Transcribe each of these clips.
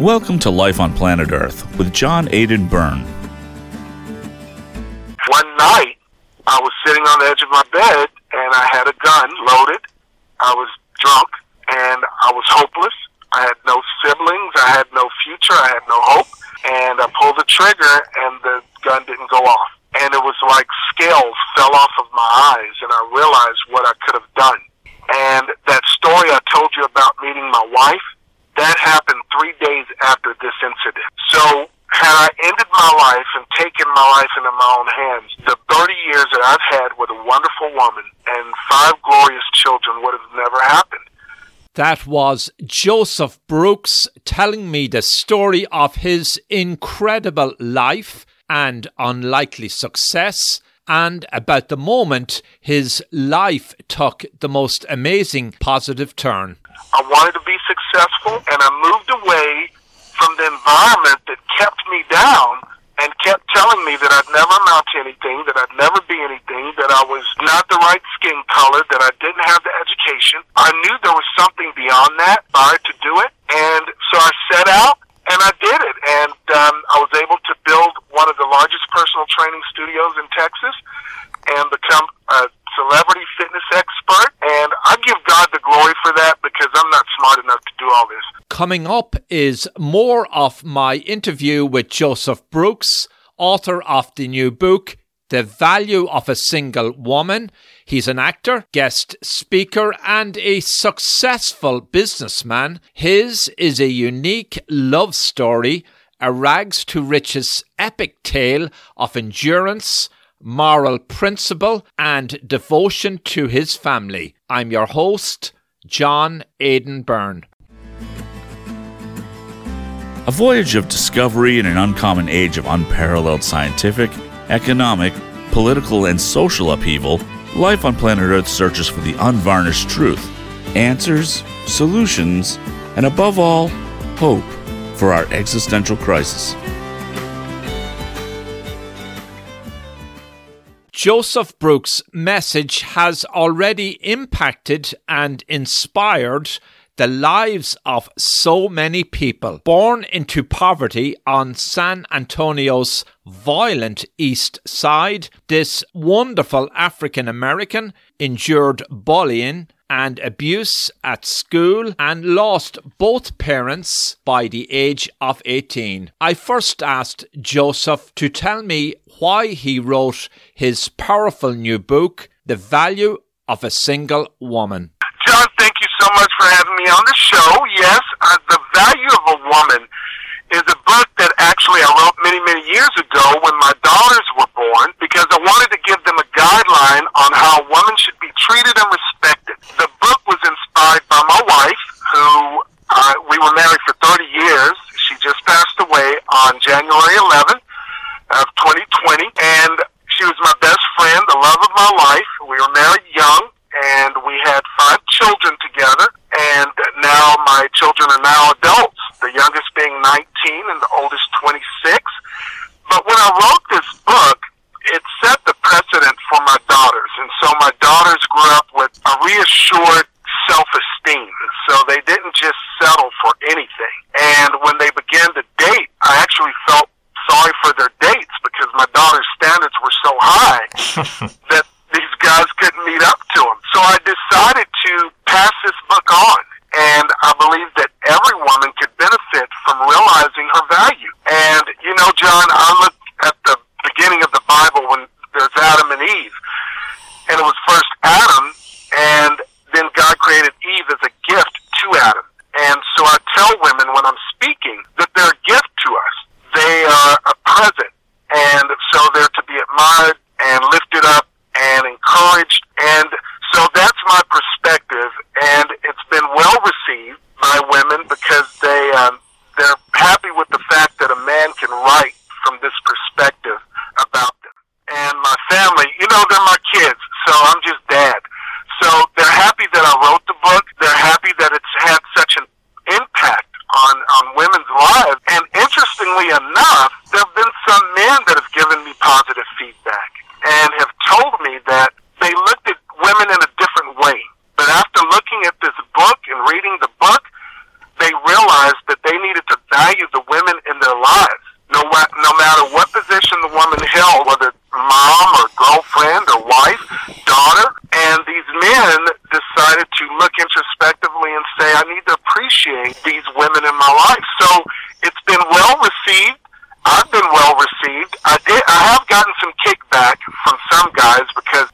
Welcome to Life on Planet Earth with John Aidan Byrne. One night, I was sitting on the edge of my bed and I had a gun loaded. I was drunk and I was hopeless. I had no siblings. I had no future. I had no hope. And I pulled the trigger and the gun didn't go off. And it was like scales fell off of my eyes and I realized what I could have done. And that story I told you about meeting my wife, that happened three days after this incident. So had I ended my life and taken my life into my own hands, the 30 years that I've had with a wonderful woman and five glorious children would have never happened. That was Joseph Brooks telling me the story of his incredible life and unlikely success, and about the moment his life took the most amazing positive turn. I wanted to be successful, and I moved away from the environment that kept me down and kept telling me that I'd never amount to anything, that I'd never be anything, that I was not the right skin color, that I didn't have the education. I knew there was something beyond that prior to do it, and so I set out and I did it, and um, I was able to build one of the largest personal training studios in Texas and become a celebrity fitness expert. And I give God the glory for that because I'm not smart enough to do all this. Coming up is more of my interview with Joseph Brooks, author of the new book, The Value of a Single Woman. He's an actor, guest speaker, and a successful businessman. His is a unique love story, a rags to riches epic tale of endurance moral principle, and devotion to his family. I'm your host, John Aidan Byrne. A voyage of discovery in an uncommon age of unparalleled scientific, economic, political, and social upheaval, life on planet Earth searches for the unvarnished truth, answers, solutions, and above all, hope for our existential crisis. Joseph Brooks' message has already impacted and inspired the lives of so many people. Born into poverty on San Antonio's violent east side, this wonderful African American endured bullying and abuse at school and lost both parents by the age of 18. I first asked Joseph to tell me why he wrote his powerful new book, The Value of a Single Woman. John, thank you so much for having me on the show. Yes, uh, The Value of a Woman is a book that actually I wrote many, many years ago when my daughters were born because I wanted to give them a guideline on how women should be treated and respected. The book was inspired by my wife, who uh, we were married for 30 years. She just passed away on January 11th of 2020, and she was my best friend, the love of my life. We were married young, and we had five children together, and now my children are now adults, the youngest being 19 and the oldest 26. But when I wrote this book, it set the precedent for my daughters, and so my daughters grew up with a reassured self-esteem. So they didn't just settle for anything. And when they began to date, I actually felt sorry for their dates because my daughter's standards were so high that these guys couldn't meet up to them. So I decided to pass this book on. And I believe that every woman could benefit from realizing her value. And, you know, John, I look at the beginning of the Bible when there's Adam and Eve. And it was first Adam, and then God created Eve as a gift to Adam. And so I tell women when I'm speaking that they're a gift to us they are a present. And so they're to be admired and lifted up and encouraged. And so that's my perspective. And it's been well received by women because they, um, they're happy with the fact that a man can write from this perspective about them. And my family, you know, they're my kids, so I'm just dad. So they're happy that I wrote the book. They're happy that it's had such an impact on, on women's lives. And interestingly enough, there have been some men that have given me positive feedback and have told me that they looked at women in a different way. But after looking at this book and reading the book, they realized that they needed to value the women in their lives. No, no matter what position the woman held, whether mom or girlfriend or wife, daughter, and these men decided to look introspectively and say, I need to appreciate these women in my life. So it's been well received. I've been well received. I did. I have gotten some kickback from some guys because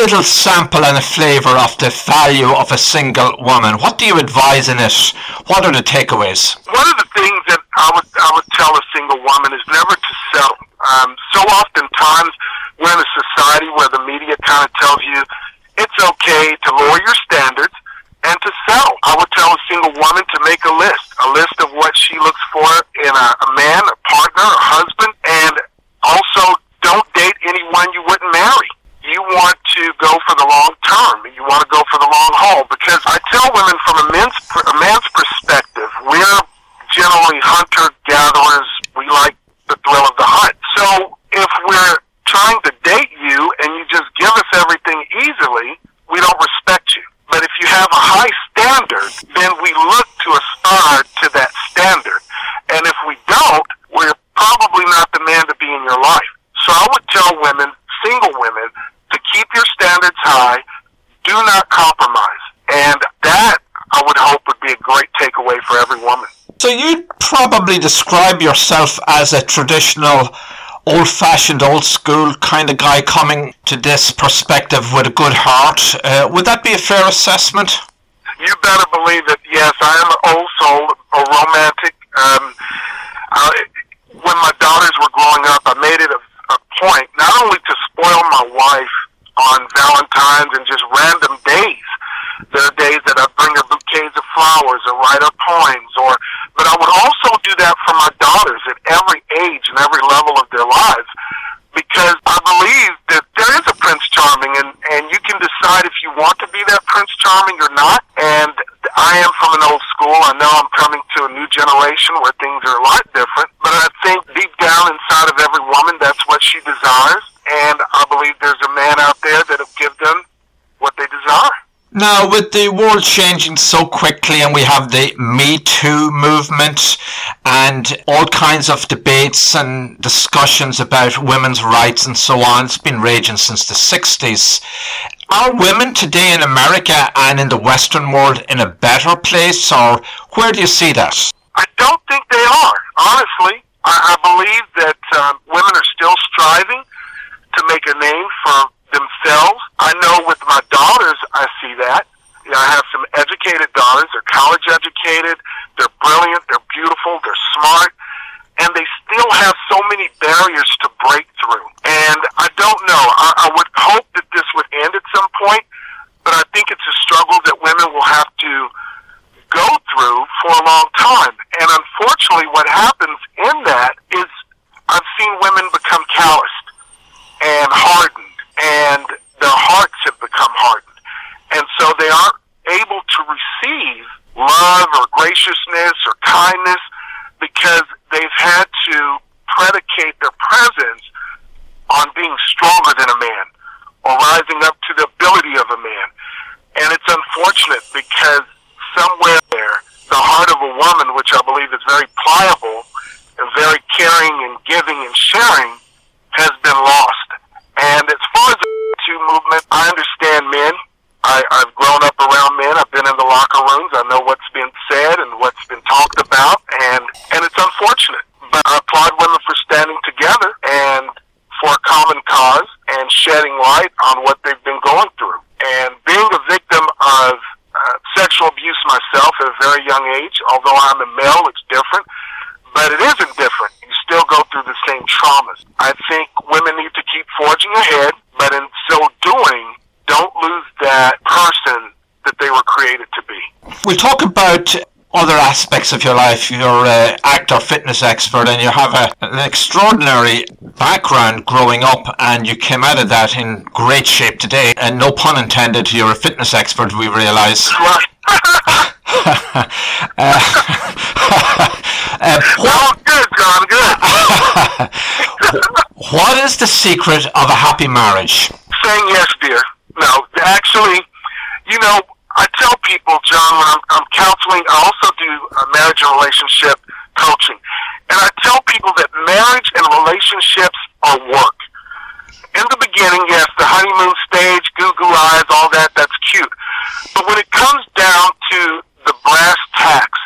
little sample and a flavour of the value of a single woman. What do you advise in it? What are the takeaways? One of the things that I would I would tell a single woman is never to settle. Um, so oftentimes we're in a society where the media kind of tells you it's okay to lower your standards and to settle. I would tell a single woman to make a list, a list of what she looks for in a, a man, a partner, a husband, and also don't date anyone you wouldn't marry. You want to go for the long term. You want to go for the long haul because I tell women from a man's a man's perspective, we're generally hunter gatherers. We like the thrill of the hunt. So if we're trying to date you and you just give us everything easily, we don't respect you. But if you have a high standard, then we look to aspire to that standard. And if we don't, we're probably not the man to be in your life. So I would tell women, single women, to keep your standards high. Do not compromise. And that, I would hope, would be a great takeaway for every woman. So you'd probably describe yourself as a traditional, old-fashioned, old-school kind of guy coming to this perspective with a good heart. Uh, would that be a fair assessment? You better believe that. Yes, I am an old soul, a romantic. Um, I, when my daughters were growing up, I made it a, a point not only to spoil my wife on Valentine's and just random days. There are days that I bring her bouquets of flowers or write her poems, or but I would also do that for my daughters at every age and every level of their lives because I believe that there is a Prince Charming, and and you can decide if you want to be that Prince Charming or not. And I am from an old school. I know I'm coming to a new generation where things are a lot different. But I think deep down inside of every woman, that's what she desires. And I believe there's a man out there that'll give them what they desire. Now, with the world changing so quickly, and we have the Me Too movement and all kinds of debates and discussions about women's rights and so on, it's been raging since the 60s. Are women today in America and in the Western world in a better place, or where do you see that? I don't think they are, honestly. I, I believe that um, women are still striving to make a name for themselves. I know with my daughters, I see that. You know, I have some educated daughters. They're college educated. They're brilliant. They're beautiful. They're smart. And they still have so many barriers to break through. And I don't know. I, I would hope that this would end at some point, but I think it's a struggle that women will have to go through for a long time. And unfortunately, what happens in that is I've seen women become calloused and hardened and their hearts have become hardened. And so they aren't able to receive love or graciousness or kindness because they've had to predicate their presence on being stronger than a man or rising up to the ability of a man. And it's unfortunate because somewhere there, the heart of a woman, which I believe is very pliable and very caring and giving and sharing, has been lost. And as far as the two movement, I understand men. I, I've grown up around men. I've been in the locker rooms. I know what's been said and what's been talked about, and and it's unfortunate. But I applaud women for standing together and for a common cause and shedding light on what they've been going through. And being a victim of sexual abuse myself at a very young age, although I'm a male, it's different. But it isn't different. You still go through the same traumas. I think women need to keep forging ahead, but in so doing, don't lose that person that they were created to be. We'll talk about other aspects of your life. You're an actor, fitness expert, and you have a, an extraordinary background growing up, and you came out of that in great shape today. And no pun intended, you're a fitness expert, we realise. uh, uh, what, good, John, good. what is the secret of a happy marriage? Saying yes, dear. No, actually, you know, I tell people, John, when I'm, I'm counseling, I also do uh, marriage and relationship coaching. And I tell people that marriage and relationships are work. In the beginning, yes, the honeymoon stage, goo goo eyes, all that, that's cute. But when it comes down to the brass tacks,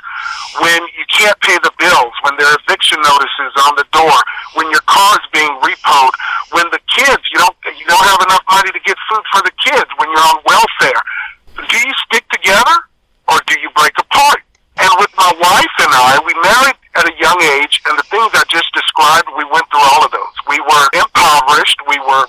when you can't pay the bills, when there are eviction notices on the door, when your car is being repoed, when the kids you don't you don't have enough money to get food for the kids, when you're on welfare, do you stick together or do you break apart? And with my wife and I, we married at a young age, and the things I just described, we went through all of those. We were impoverished. We were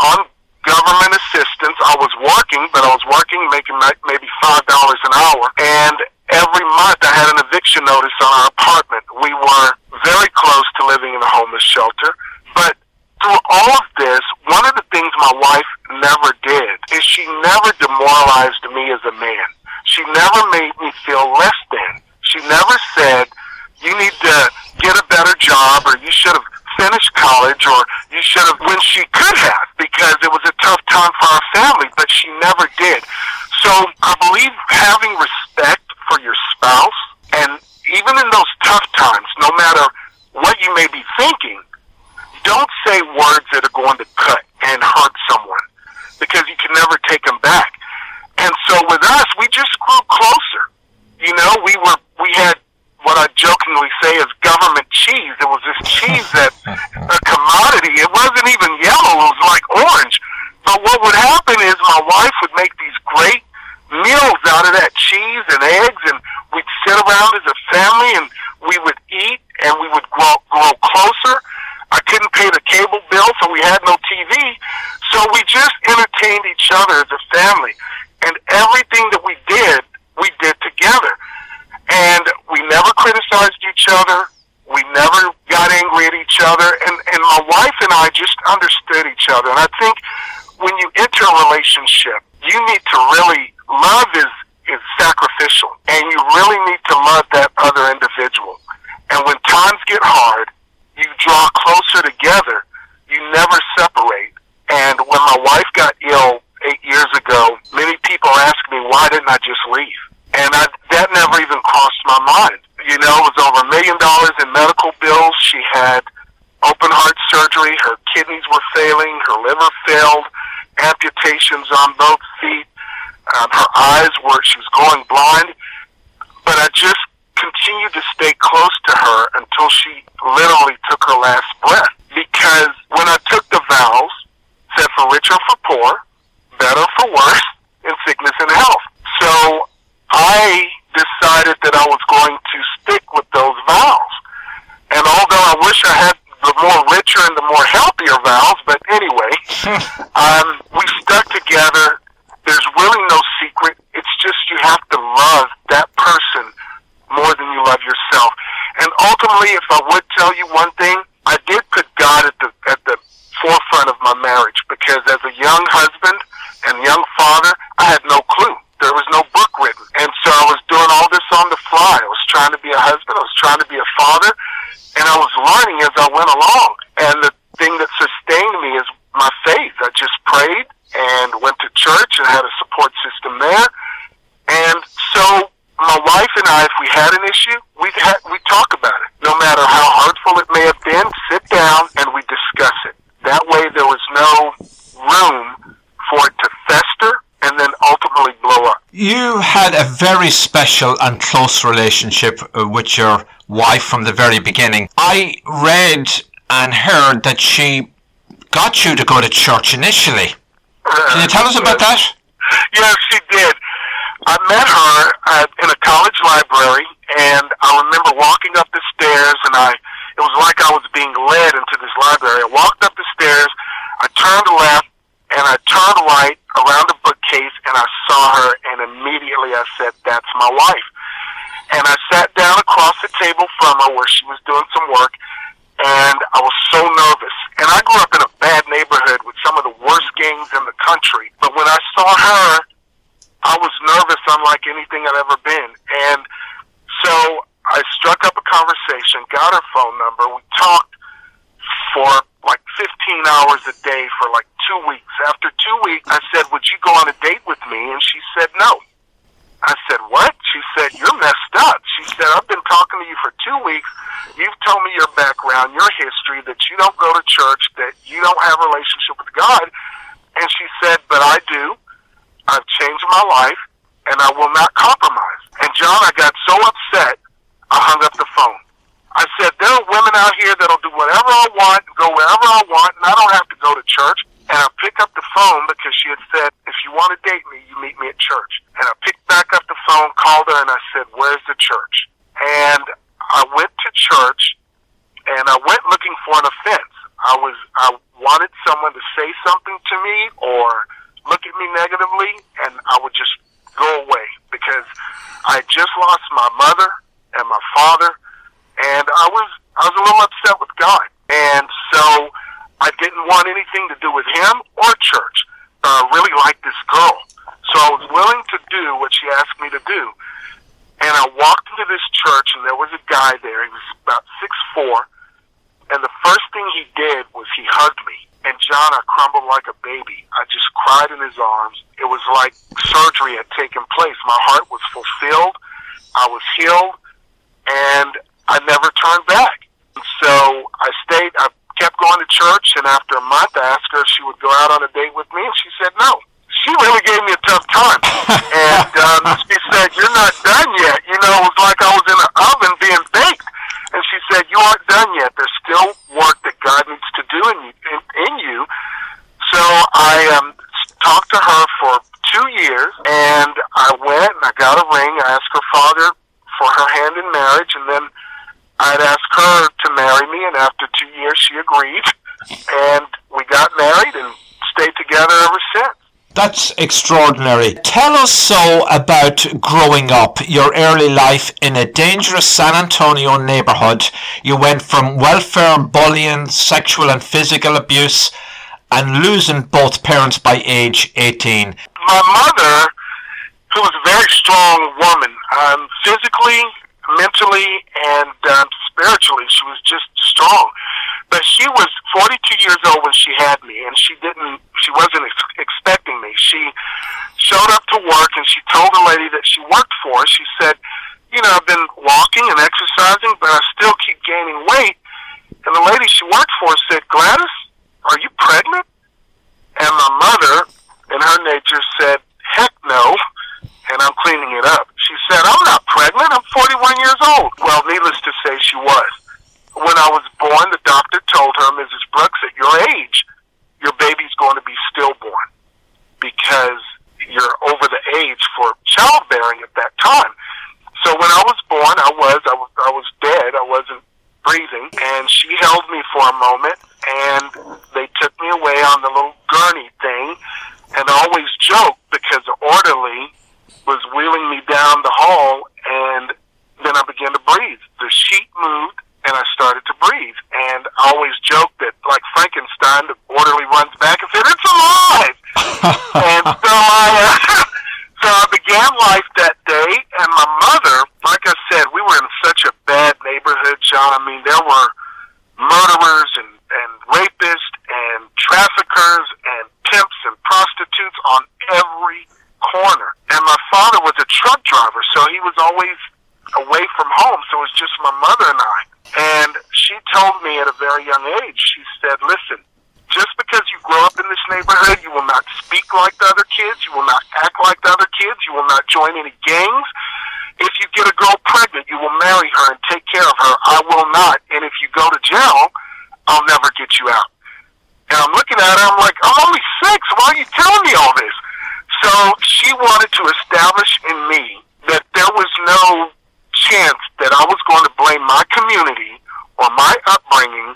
on government assistance. I was working, but I was working making maybe five dollars an hour, and every month I had an eviction notice on our apartment. We were very close to living in a homeless shelter, but through all of this, one of the things my wife never did is she never demoralized me as a man. She never made me feel less than. She never said, you need to get a better job or you should have finished college or you should have when she could have because it was a tough time for our family, but she never did. So I believe having respect for your spouse, and even in those tough times, no matter what you may be thinking, don't say words that are going to cut and hurt someone because you can never take them back. And so with us, we just grew closer. You know, we were we had what I jokingly say is government cheese. It was this cheese that a commodity. It wasn't even yellow; it was like orange. But what would happen is my wife would make these great meals out of that cheese and eggs, and we'd sit around as a family and we would eat and we would grow, grow closer. I couldn't pay the cable bill, so we had no TV. So we just entertained each other as a family. And everything that we did, we did together. And we never criticized each other. We never got angry at each other. And, and my wife and I just understood each other. And I think when you enter a relationship, you need to really love is is sacrificial, and you really need to love that other individual. And when times get hard, you draw closer together. You never separate. And when my wife got ill eight years ago, many people asked me why didn't I just leave, and I, that never even crossed my mind. You know, it was over a million dollars in medical bills. She had open heart surgery. Her kidneys were failing. Her liver failed. Amputations on both feet um, her eyes were, she was going blind. But I just continued to stay close to her until she literally took her last breath. Because when I took the vows, said for richer for poor, better for worse, in sickness and health. So I decided that I was going to stick with those vows. And although I wish I had the more richer and the more healthier vows, but anyway, um, we stuck together there's really no secret. It's just you have to love that person more than you love yourself. And ultimately, if I would tell you one thing, I did put God at the at the forefront of my marriage because as a young husband and young father, I had no clue. There was no book written. And so I was doing all this on the fly. I was trying to be a husband, I was trying to be a father, and I was learning as I went along. And the thing that sustained me is my faith. I just prayed and went to church and had a support system there. And so my wife and I, if we had an issue, we had we talk about it. No matter how hurtful it may have been, sit down and we discuss it. That way, there was no room for it to fester and then ultimately blow up. You had a very special and close relationship uh, with your wife from the very beginning. I read and heard that she got you to go to church initially. Can you tell us about that? Yes, she did. I met her at, in a college library, and I remember walking up the stairs, and I it was like I was being led into this library. I walked up the stairs, I turned left, and I turned right around the bookcase, and I saw her, and immediately I said, "That's my wife." And I sat down across the table from her where she was doing some work, and I was so nervous. And I grew up in a bad neighborhood with some of the worst gangs in the country. But when I saw her, I was nervous unlike anything I'd ever been. And so I struck up a conversation, got her phone number. We talked for like 15 hours a day for like two weeks. After two weeks, I said, Would you go on a date with me? And she said, No. I said, What? She said, You're messed up. She said, I've been talking to you for two weeks. You've told me your background, your history, that you don't go to church, that you don't have a relationship with God. And she said, but I do. I've changed my life, and I will not compromise. And John, I got so upset, I hung up the phone. I said, there are women out here that'll do whatever I want, go wherever I want, and I don't have to go to church. And I pick up the phone because she had said, if you want to date me, you meet me at church. And I picked back up the phone, called her, and I said, where's the church? And I went to church, and I went looking for an offense. I was, I wanted someone to say something to me or look at me negatively, and I would just go away because I just lost my mother and my father and I was I was a little upset with God, and so I didn't want anything to do with him or church. I uh, really liked this girl, so I was willing to do what she asked me to do. And I walked into this there was a guy there. He was about six four, and the first thing he did was he hugged me. And John, I crumbled like a baby. I just cried in his arms. It was like surgery had taken place. My heart was fulfilled. I was healed, and I never turned back. So I stayed, I kept going to church, and after a month, I asked her if she would go out on a date with me, and she said no. She really gave me a tough time. and um, she said, You're not done yet. You know, it was like I was in an oven being baked. And she said, You aren't done yet. There's still work that God needs to do in you. In, in you. So I um, talked to her for two years, and I went and I got a ring. I asked her father for her hand in marriage, and then I'd asked her to marry me, and after two years, she agreed, and we got married and stayed together ever since. That's extraordinary. Tell us so about growing up, your early life in a dangerous San Antonio neighborhood. You went from welfare, bullying, sexual and physical abuse, and losing both parents by age 18. My mother, who was a very strong woman, um, physically mentally and um, spiritually. She was just strong. But she was 42 years old when she had me, and she didn't. She wasn't ex- expecting me. She showed up to work, and she told the lady that she worked for. She said, "You know, I've been walking and exercising, but I still keep gaining weight." And the lady she worked for said, "Gladys, are you pregnant?" And my mother, in her nature, said, "Heck no." And I'm cleaning it up. She said, I'm not pregnant. I'm 41 years old. Well, needless to say, she was. When I was born, the doctor told her, Mrs. Brooks, at your age, your baby's going to be stillborn because you're over the age for childbearing at that time. So when I was born, I was, I was, I was dead. I wasn't breathing. And she held me for a moment and they took me away on the little gurney thing and always joked because the orderly was wheeling me down the hall, and then I began to breathe. The sheet moved, and I started to breathe. And I always joke that, like Frankenstein, the orderly runs back and said, "It's alive!" and so I, uh, so I began life that day. And my mother, like I said, we were in such a bad neighborhood, John. I mean, there were murderers and and rapists and traffickers and pimps and prostitutes on every corner. And my father was a truck driver, so he was always away from home. So it was just my mother and I. And she told me at a very young age, she said, listen, just because you grow up in this neighborhood, you will not speak like the other kids. You will not act like the other kids. You will not join any gangs. If you get a girl pregnant, you will marry her and take care of her. I will not. And if you go to jail, I'll never get you out. And I'm looking at her, I'm like, I'm only six. Why are you telling me all this? So she wanted to establish in me that there was no chance that I was going to blame my community or my upbringing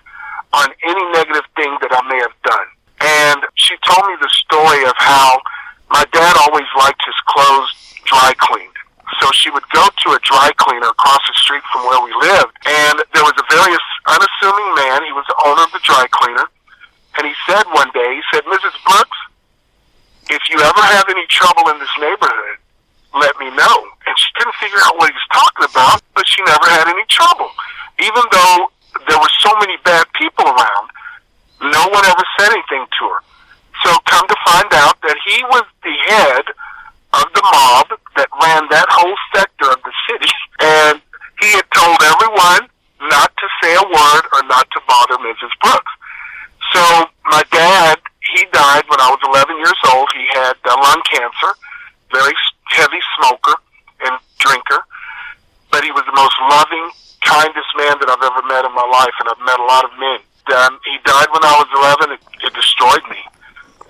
on any negative thing that I may have done. And she told me the story of how my dad always liked his clothes dry cleaned. So she would go to a dry cleaner across the street from where we lived, and there was a very unassuming man. He was the owner of the dry cleaner, and he said one day, he said, Mrs. Brooks, if you ever have any trouble in this neighborhood, let me know. And she couldn't figure out what he was talking about, but she never had any trouble. Even though there were so many bad people around, no one ever said anything to her. So come to find out that he was the head of the mob that whole sector of the city. And he had told everyone not to say a word or not to bother Mrs. Brooks. So my dad, he died when I was 11 years old. He had uh, lung cancer, very heavy smoker and drinker, but he was the most loving, kindest man that I've ever met in my life, and I've met a lot of men. Um, he died when I was 11. It, it destroyed me.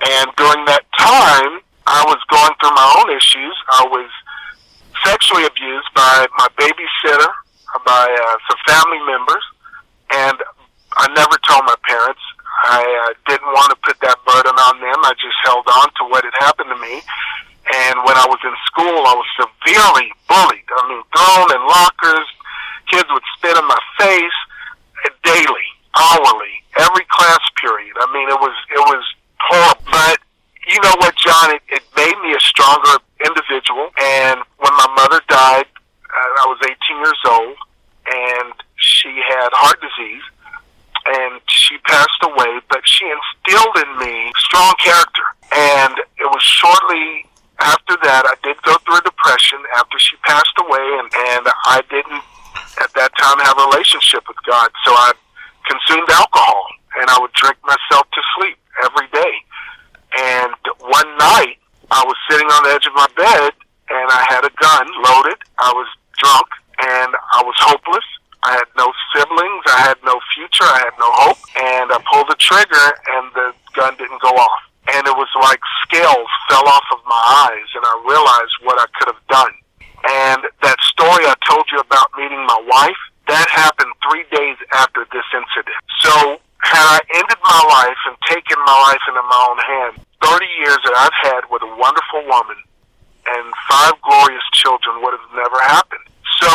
And during that time, I was going through my own issues. I was my babysitter, by uh, some family members, and I never told my parents. I uh, didn't want to put that burden on them. I just held on to what had happened to me. And when I was in school, I was severely bullied. I mean, thrown in lockers. Kids would spit in my face daily, hourly, every class period. I mean, it was it was horrible. But you know what, John? It, it made me a stronger individual. And when my mother died, uh, I was 18 years old, and she had heart disease, and she passed away. But she instilled in me strong character, and it was after that I did go through a depression after she passed away, and and I didn't at that time have a relationship with God, so I consumed alcohol, and I would drink myself to sleep every day. And one night, I was sitting on the edge of my bed, and I had a gun loaded. I was drunk, and I was hopeless. I had no siblings. I had no future. I had no hope. And I pulled the trigger, and the gun didn't go off. And it was like scales fell off of my eyes, and I realized what I could have done. And that story I told you about meeting my wife, that happened three days after this incident. So had I ended my life and taken my life into my own hand, 30 years that I've had with a wonderful woman and five glorious children would have never happened. So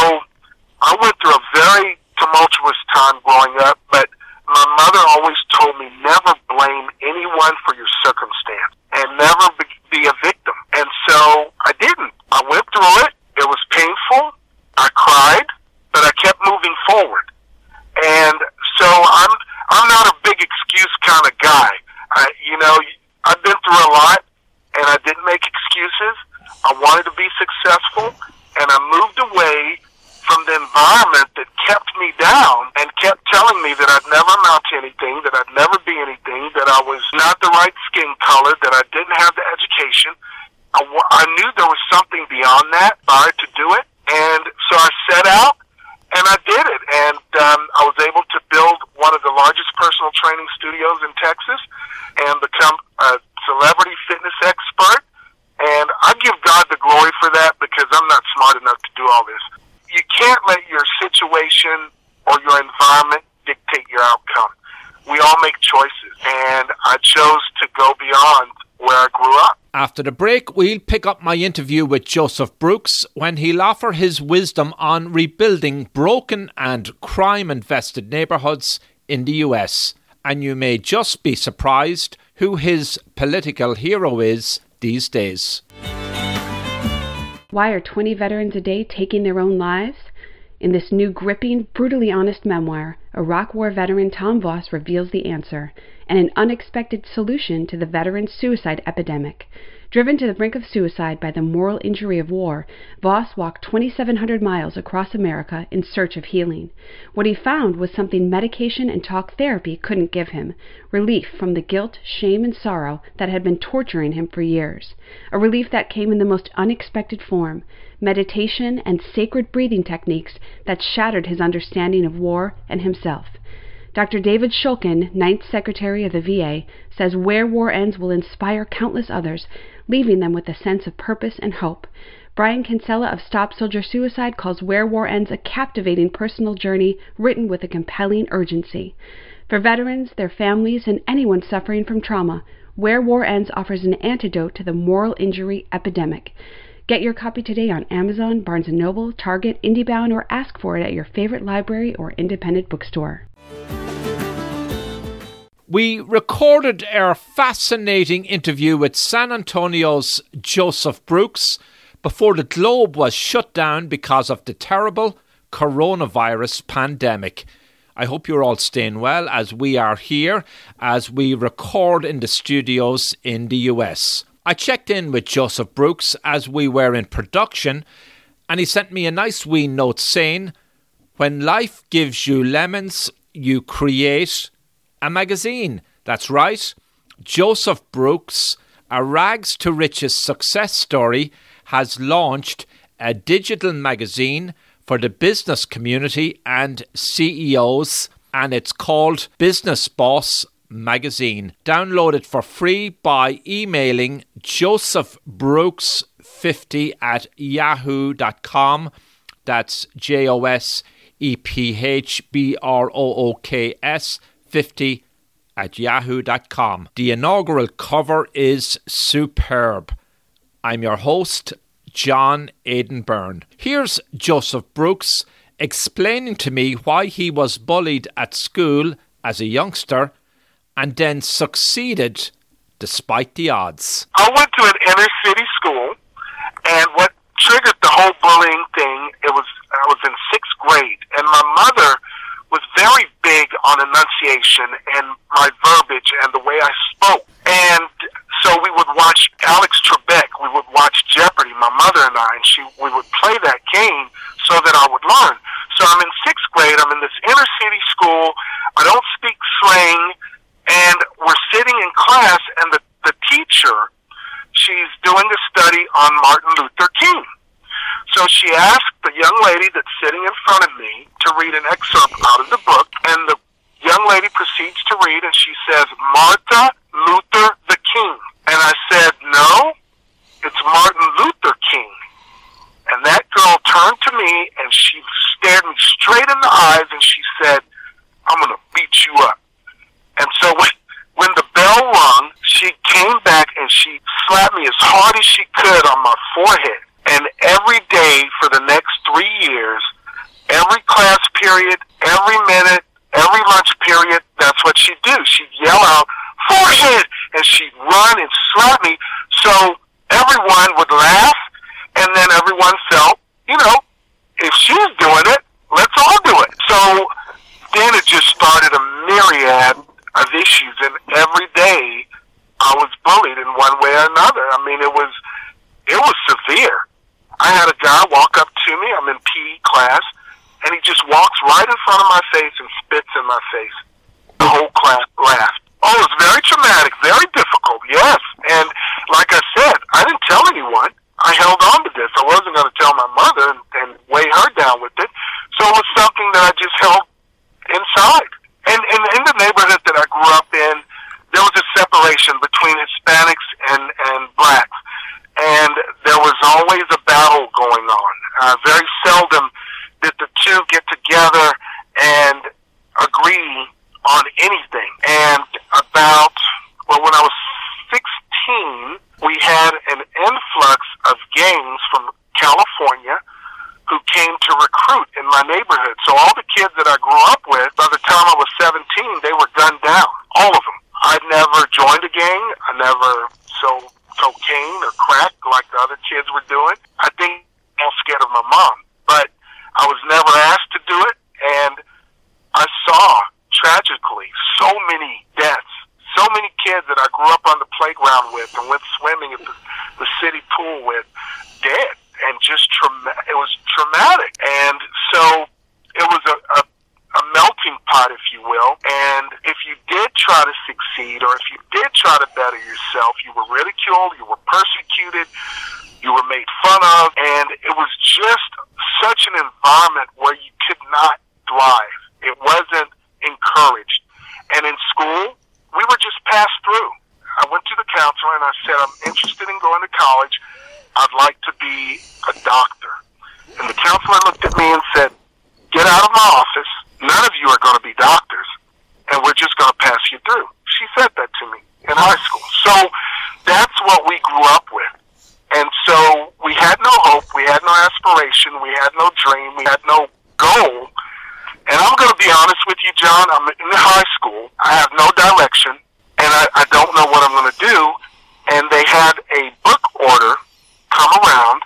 I went through a very tumultuous time growing up, but my mother always told me never blame anyone for your circumstance and never be a victim. And so I didn't. I went through it. It was painful. I cried, but I kept moving forward. And so I'm I'm not a big excuse kind of guy. I, you know, I've been through a lot, and I didn't make excuses. I wanted to be successful, and I moved away from the environment that kept me down and kept telling me that I'd never amount to anything, that I'd never be anything, that I was not the right skin color, that I didn't have the education. I, I knew there was something beyond that, prior to do it, and so I set out and I did it. And um, I was able to build one of the largest personal training studios in Texas and become a celebrity fitness expert. And I give God the glory for that because I'm not smart enough to do all this. You can't let your situation or your environment dictate your outcome. We all make choices, and I chose to go beyond where I grew up. After the break, we'll pick up my interview with Joseph Brooks when he'll offer his wisdom on rebuilding broken and crime infested neighbourhoods in the US. And you may just be surprised who his political hero is these days. Why are 20 veterans a day taking their own lives? In this new gripping, brutally honest memoir, Iraq War veteran Tom Voss reveals the answer and an unexpected solution to the veteran suicide epidemic. Driven to the brink of suicide by the moral injury of war, Voss walked 2,700 miles across America in search of healing. What he found was something medication and talk therapy couldn't give him relief from the guilt, shame, and sorrow that had been torturing him for years. A relief that came in the most unexpected form meditation and sacred breathing techniques that shattered his understanding of war and himself. Dr. David Shulkin, Ninth Secretary of the VA, says Where War Ends will inspire countless others, leaving them with a sense of purpose and hope. Brian Kinsella of Stop Soldier Suicide calls Where War Ends a captivating personal journey written with a compelling urgency. For veterans, their families, and anyone suffering from trauma, Where War Ends offers an antidote to the moral injury epidemic. Get your copy today on Amazon, Barnes & Noble, Target, IndieBound, or ask for it at your favorite library or independent bookstore. We recorded our fascinating interview with San Antonio's Joseph Brooks before the globe was shut down because of the terrible coronavirus pandemic. I hope you're all staying well as we are here as we record in the studios in the US. I checked in with Joseph Brooks as we were in production, and he sent me a nice wee note saying, When life gives you lemons, you create a magazine. That's right. Joseph Brooks A Rags to Riches success story has launched a digital magazine for the business community and CEOs, and it's called Business Boss Magazine. Download it for free by emailing Joseph Brooks 50 at yahoo.com. That's J O S E P H B R O O K S 50 at yahoo.com. The inaugural cover is superb. I'm your host, John Aidan Byrne. Here's Joseph Brooks explaining to me why he was bullied at school as a youngster and then succeeded despite the odds. I went to an inner city school, and what triggered the whole bullying thing, it was I was in sixth grade, and my mother was very big on enunciation and my verbiage and the way I spoke. And so we would watch Alex Trebek, we would watch Jeopardy, my mother and I, and she we would play that game so that I would learn. So I'm in sixth grade, I'm in this inner city school, I don't speak slang, and we're sitting in class and the, the teacher, she's doing a study on Martin Luther King. So she asked the young lady that's sitting in front of me to read an excerpt out of the book, and the young lady proceeds to read, and she says, Martha Luther the King. And I said, no, it's Martin Luther King. And that girl turned to me, and she stared me straight in the eyes, and she said, I'm going to beat you up. And so when, when the bell rung, she came back and she slapped me as hard as she could on my forehead. And every day for the next three years, every class period, every minute, every lunch period, that's what she'd do. She'd yell out, forehead! And she'd run and slap me. So everyone would laugh, and then everyone felt, you know, if she's doing it, let's all do it. So then it just started a issues, and every day I was bullied in one way or another. I mean, it was it was severe. I had a guy walk up to me. I'm in PE class, and he just walks right in front of my face and spits in my face. The whole class laughed. Oh, it was very traumatic, very difficult. Yes, and like I said, I didn't tell anyone. I held on to this. I wasn't going to tell my mother and, and weigh her down with it. So it was something that I just held inside. And, and in the neighborhood that I grew up in, there was a separation between Hispanics and, and blacks and there was always a battle going on. Uh, very seldom did the two get together and agree on anything. And about, well, when I was 16, we had an influx of gangs from California who came to recruit in my neighborhood. So all the kids that I grew up with, by the time I was 17, they were gunned down. All of them. I'd never joined a gang. I never so cocaine or crack like the other kids were doing. I think I was scared of my mom, but I was never asked to do it, and I saw tragically so many deaths, so many kids that I grew up on the playground with and went swimming at the, the city pool with, dead, and just trauma- it was traumatic, and so it was a, a a melting pot, if you will. And if you did try to succeed or if you did try to better yourself, you were ridiculed, you were persecuted, you were made fun of, and it was just such an environment where you could not thrive. It wasn't encouraged. And in school, we were just passed through. I went to the counselor and I said, I'm interested in going to college. I'd like to be a doctor. And the counselor looked at me and said, Get out of my office none of you are going to be doctors, and we're just going to pass you through. She said that to me in high school. So that's what we grew up with. And so we had no hope, we had no aspiration, we had no dream, we had no goal. And I'm going to be honest with you, John. I'm in high school. I have no direction, and I, I don't know what I'm going to do. And they had a book order come around,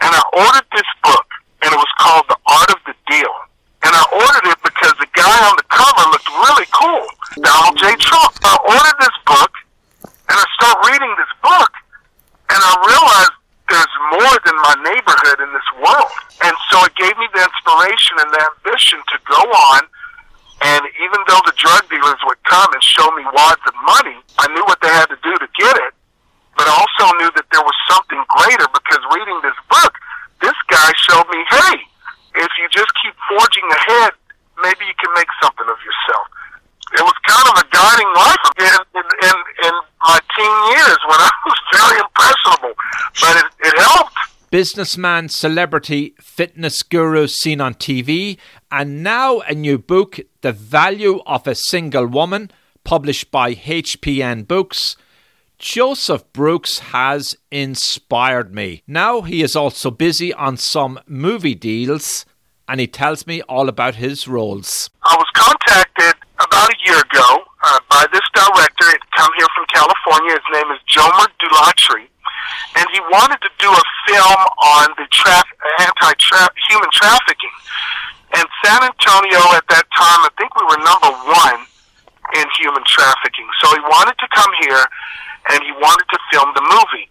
and I ordered this book, and it was called The Art of the Deal and I ordered it because the guy on the cover looked really cool, Donald J. Trump. I ordered this book, and I start reading this book, and I realized there's more than my neighborhood in this world. And so it gave me the inspiration and the ambition to go on. And even though the drug dealers would come and show me wads of money, I knew what they had to do to get it. But I also knew that there was something greater because reading this book, this guy showed me, hey, if you just keep forging ahead, maybe you can make something of yourself. It was kind of a guiding light in, in, in, in my teen years when I was very impressionable, but it, it helped. Businessman, celebrity, fitness guru seen on TV, and now a new book, The Value of a Single Woman, published by HPN Books. Joseph Brooks has inspired me. Now he is also busy on some movie deals and he tells me all about his roles. I was contacted about a year ago uh, by this director. He'd come here from California. His name is Jomer Dulatri. And he wanted to do a film on the tra- anti-human trafficking. And San Antonio at that time, I think we were number one in human trafficking. So he wanted to come here and he wanted to film the movie.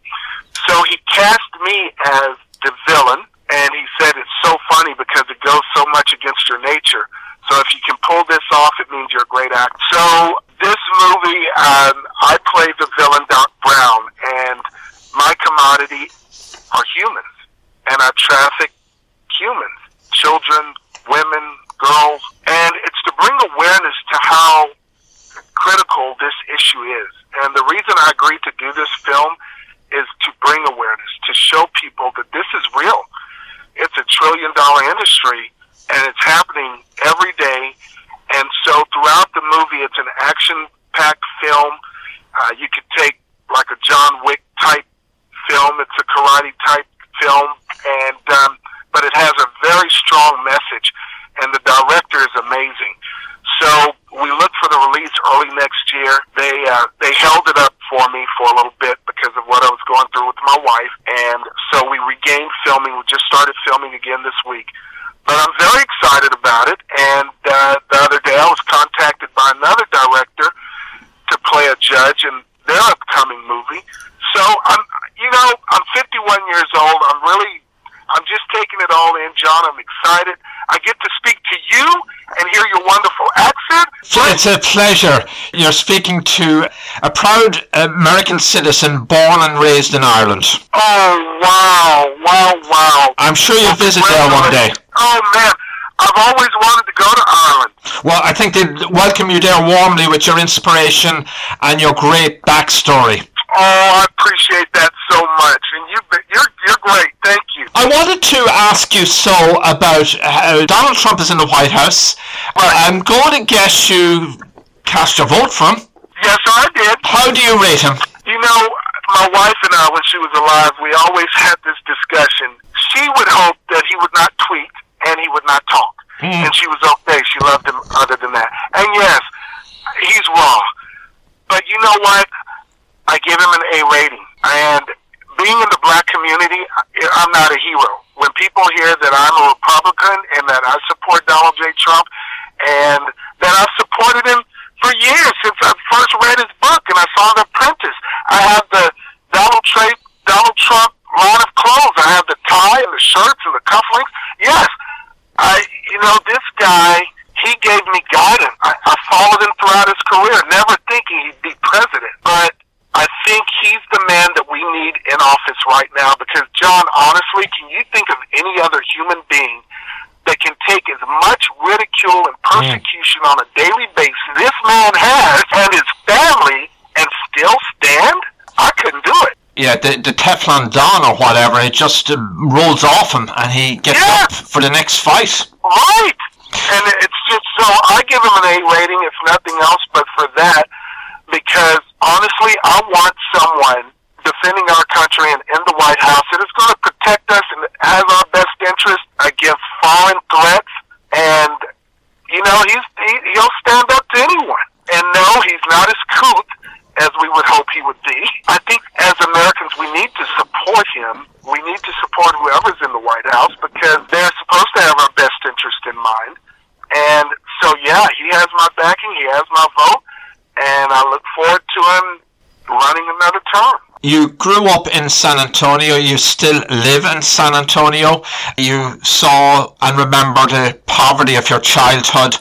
So he cast me as the villain, and he said it's so funny because it goes so much against your nature. So if you can pull this off, it means you're a great actor. So this movie, um, I play the villain Doc Brown, and my commodity are humans, and I traffic humans, children, women, girls, and it's to bring awareness to how critical this issue is. And the reason I agreed to do this film is to bring awareness, to show people that this is real. It's a trillion dollar industry and it's happening every day. And so throughout the movie, it's an action packed film. Uh, you could take like a John Wick type film. It's a karate type film. And, um, but it has a very strong message and the director is amazing. So we look for the release early next year. They uh, they held it up for me for a little bit because of what I was going through with my wife, and so we regained filming. We just started filming again this week. But I'm very excited about it. And uh, the other day, I was contacted by another director to play a judge in their upcoming movie. So I'm, you know, I'm 51 years old. I'm really, I'm just taking it all in, John. I'm excited. I get to speak to you and hear your wonderful accent. It's a pleasure. You're speaking to a proud American citizen born and raised in Ireland. Oh, wow, wow, wow. I'm sure you'll visit there one day. Oh, man. I've always wanted to go to Ireland. Well, I think they'd welcome you there warmly with your inspiration and your great backstory. Oh, I appreciate that so much, and you, you're you're great. Thank you. I wanted to ask you so about how Donald Trump is in the White House. Right. Um, I'm going to guess you cast your vote for him. Yes, I did. How do you rate him? You know, my wife and I, when she was alive, we always had this discussion. She would hope that he would not tweet and he would not talk, hmm. and she was okay. She loved him other than that. And yes, he's raw, but you know what? I give him an A rating. And being in the black community, I'm not a hero. When people hear that I'm a Republican and that I support Donald J. Trump and that I've supported him for years since I first read his book and I saw The Apprentice, I have the Donald Trump, Donald Trump line of clothes. I have the tie and the shirts and the cufflinks. Yes, I, you know, this guy, he gave me guidance. I, I followed him throughout his career, never thinking he'd be president. But I think he's the man that we need in office right now because, John, honestly, can you think of any other human being that can take as much ridicule and persecution on a daily basis this man has and his family and still stand? I couldn't do it. Yeah, the, the Teflon Don or whatever, it just uh, rolls off him and he gets Yeah. up for the next fight. Right. And it's just so I give him an A rating, if nothing else, but for that, because honestly, I want someone defending our country and in the White House that is going to protect us and has our best interest against foreign threats. And you know, he's he, he'll stand up to anyone. And no, he's not as couth as we would hope he would be. I think as Americans, we need to support him. We need to support whoever's in the White House because they're supposed to have our best interest in mind. And so, yeah, he has my backing. He has my vote. And I look forward to him running another term. You grew up in San Antonio, you still live in San Antonio, you saw and remember the poverty of your childhood.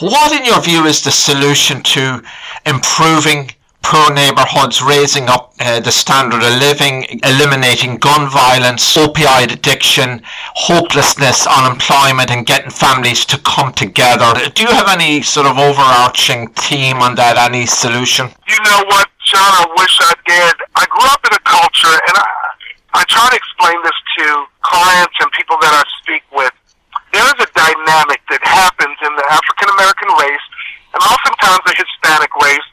What, in your view, is the solution to improving poor neighborhoods, raising up uh, the standard of living, eliminating gun violence, opioid addiction, hopelessness, unemployment, and getting families to come together. Do you have any sort of overarching theme on that, any solution? You know what, John, I wish I did. I grew up in a culture, and I, I try to explain this to clients and people that I speak with. There is a dynamic that happens in the African American race, and oftentimes the Hispanic race,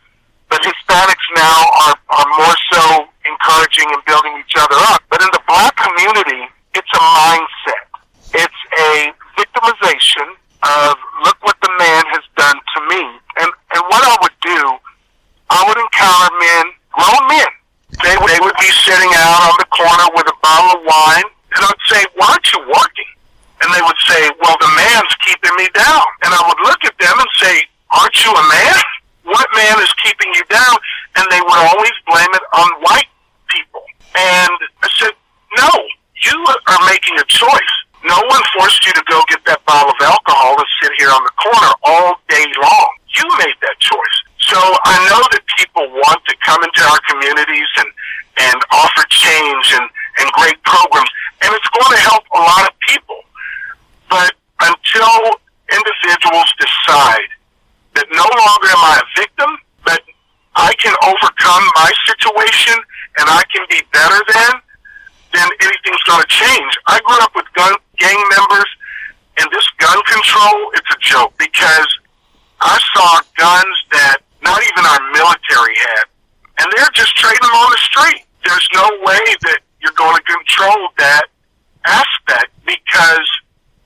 but Hispanics now are, are more so encouraging and building each other up. But in the black community, it's a mindset. It's a victimization of look what the man has done to me. And and what I would do, I would encounter men, grown men. They they would be sitting out on the corner with a bottle of wine, and I'd say, "Why aren't you working?" And they would say, "Well, the man's keeping me down." And I would look at them and say, "Aren't you a man?" what man is keeping you down? And they would always blame it on white people. And I said, no, you are making a choice. No one forced you to go get that bottle of alcohol and sit here on the corner all day long. You made that choice. So I know that people want to come into our communities and, and offer change and, and great programs, and it's going to help a lot of people. But until individuals decide that no longer am I a victim, but I can overcome my situation and I can be better than, then anything's going to change. I grew up with gun gang members, and this gun control, it's a joke because I saw guns that not even our military had, and they're just trading them on the street. There's no way that you're going to control that aspect because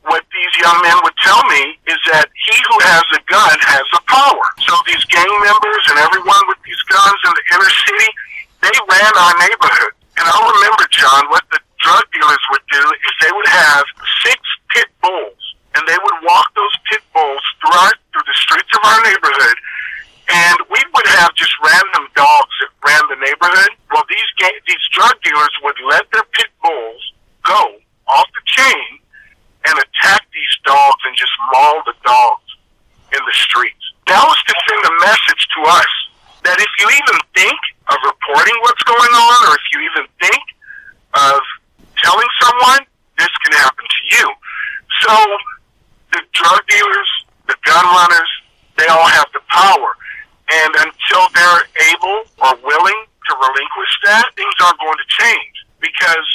what these young men would tell me is that he who has a gun has the power. So these gang members and everyone with these guns in the inner city, they ran our neighborhood. And I remember, John, what the drug dealers would do is they would have six pit bulls, and they would walk those pit bulls throughout through the streets of our neighborhood, and we would have just random dogs that ran the neighborhood. Well, these ga- these drug dealers would let their pit bulls go off the chain and attack these dogs and just maul the dogs in the streets. That was to send a message to us that if you even think of reporting what's going on, or if you even think of telling someone, this can happen to you. So the drug dealers, the gun runners, they all have the power. And until they're able or willing to relinquish that, things aren't going to change because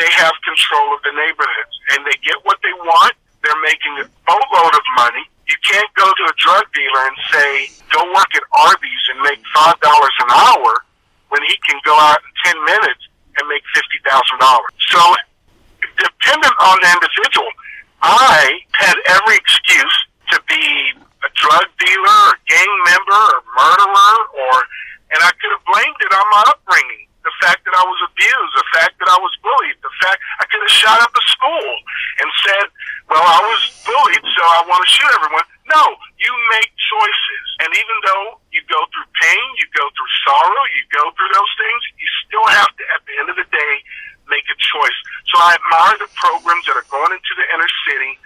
they have control of the neighborhoods and they get what they want. They're making a boatload of money. You can't go to a drug dealer and say, go work at Arby's and make $5 an hour when he can go out in 10 minutes and make $50,000. So dependent on the individual, I had every excuse to be a drug dealer or gang member or murderer or, and I could have blamed it on my upbringing the fact that I was abused, the fact that I was bullied, the fact I could have shot up a school and said, well, I was bullied, so I want to shoot everyone. No, you make choices. And even though you go through pain, you go through sorrow, you go through those things, you still have to, at the end of the day, make a choice. So I admire the programs that are going into the inner city,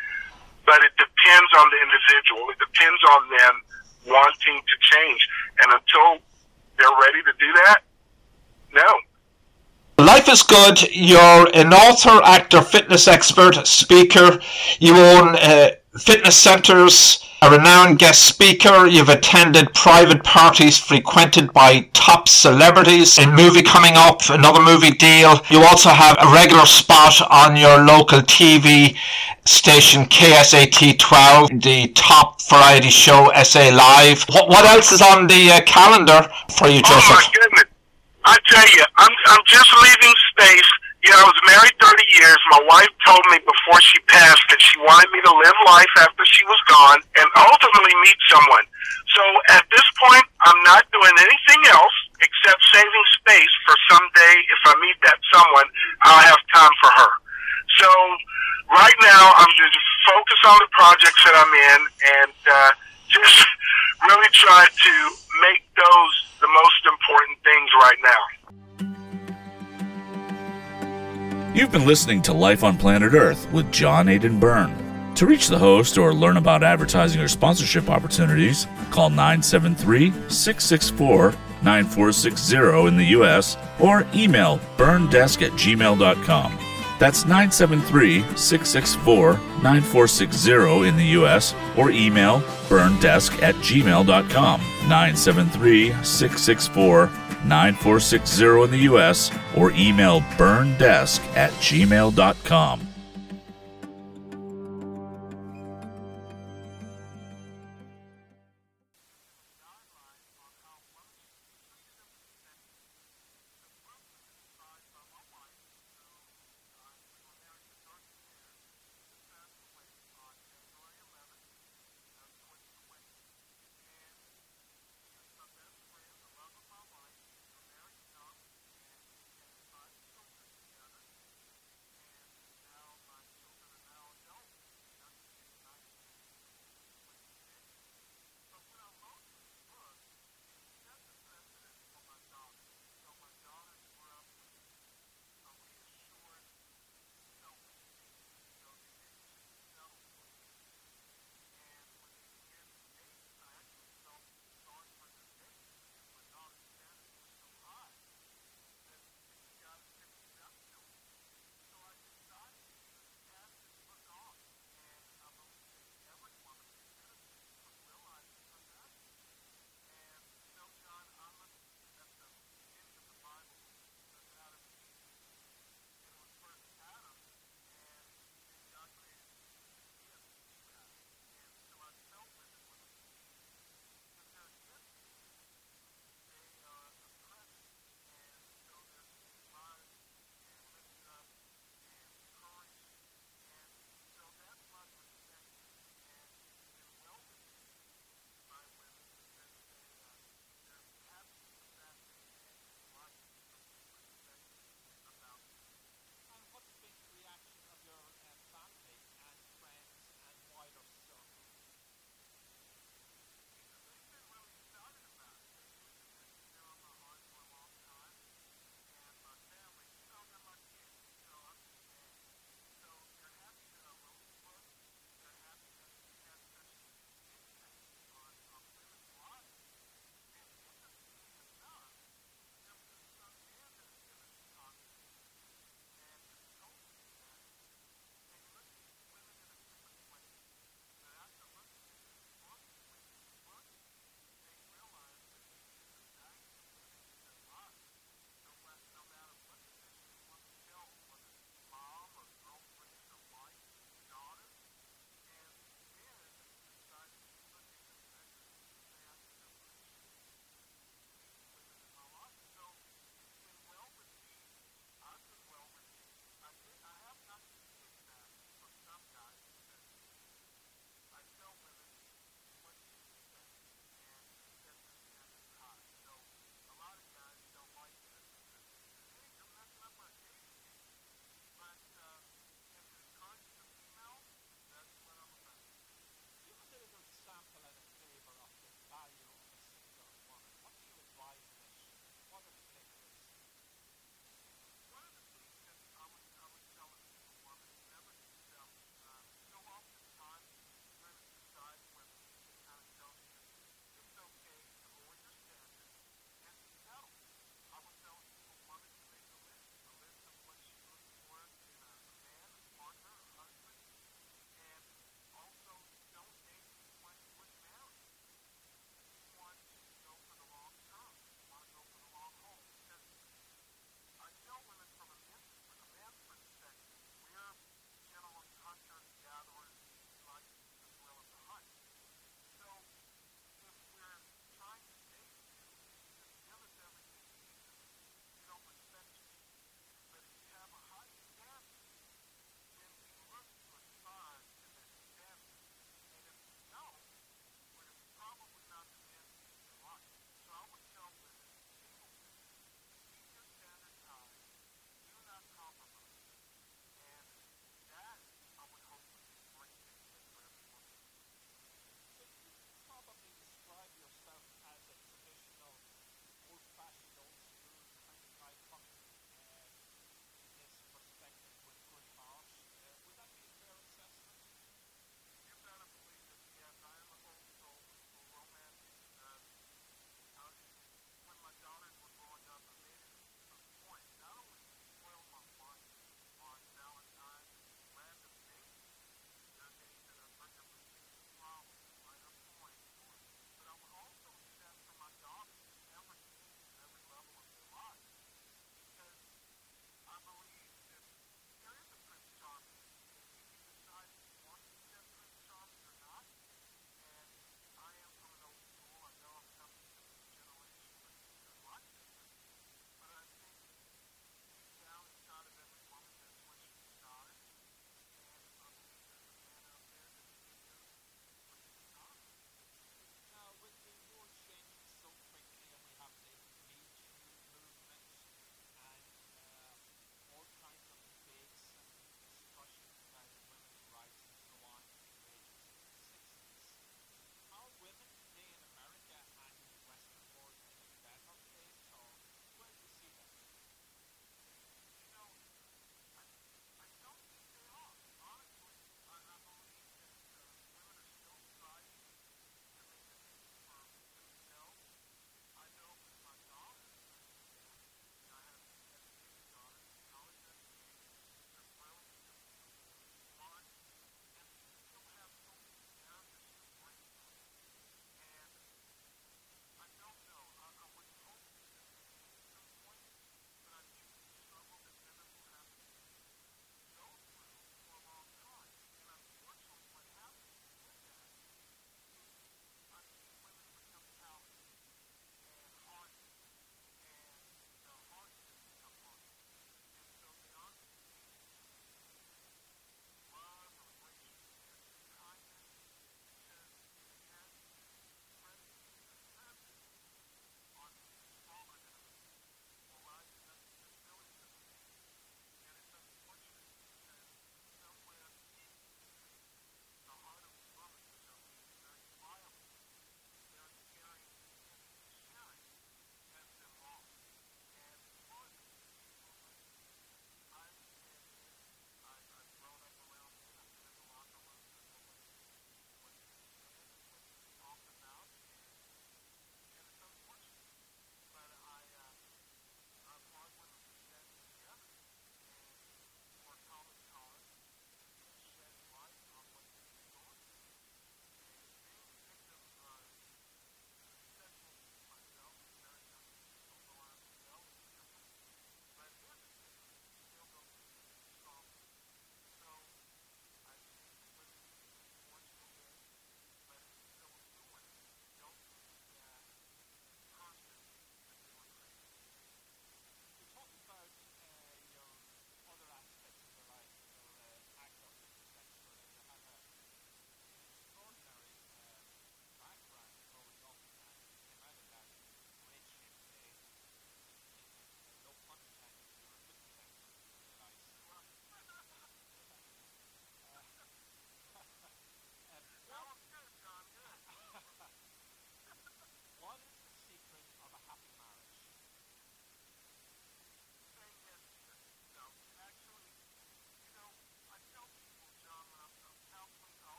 but it depends on the individual. It depends on them wanting to change. And until they're ready to do that, no. Life is good. You're an author, actor, fitness expert, speaker. You own uh, fitness centers, a renowned guest speaker. You've attended private parties frequented by top celebrities. A movie coming up, another movie deal. You also have a regular spot on your local TV station KSAT 12, the top variety show SA Live. What, what else is on the uh, calendar for you, Joseph? Oh my goodness. I tell you, I'm I'm just leaving space. Know, I was married 30 years. My wife told me before she passed that she wanted me to live life after she was gone and ultimately meet someone. So at this point, I'm not doing anything else except saving space for someday if I meet that someone, I'll have time for her. So right now, I'm just focus on the projects that I'm in and uh, just really try to make those the most important things right now. You've been listening to Life on Planet Earth with John Aidan Byrne. To reach the host or learn about advertising or sponsorship opportunities, call 973 664 9460 in the US or email byrnedesk at gmail.com. That's 973 664 9460 in the US or email byrnedesk at gmail.com. 973 664 9460 in the US or email byrnedesk at gmail.com.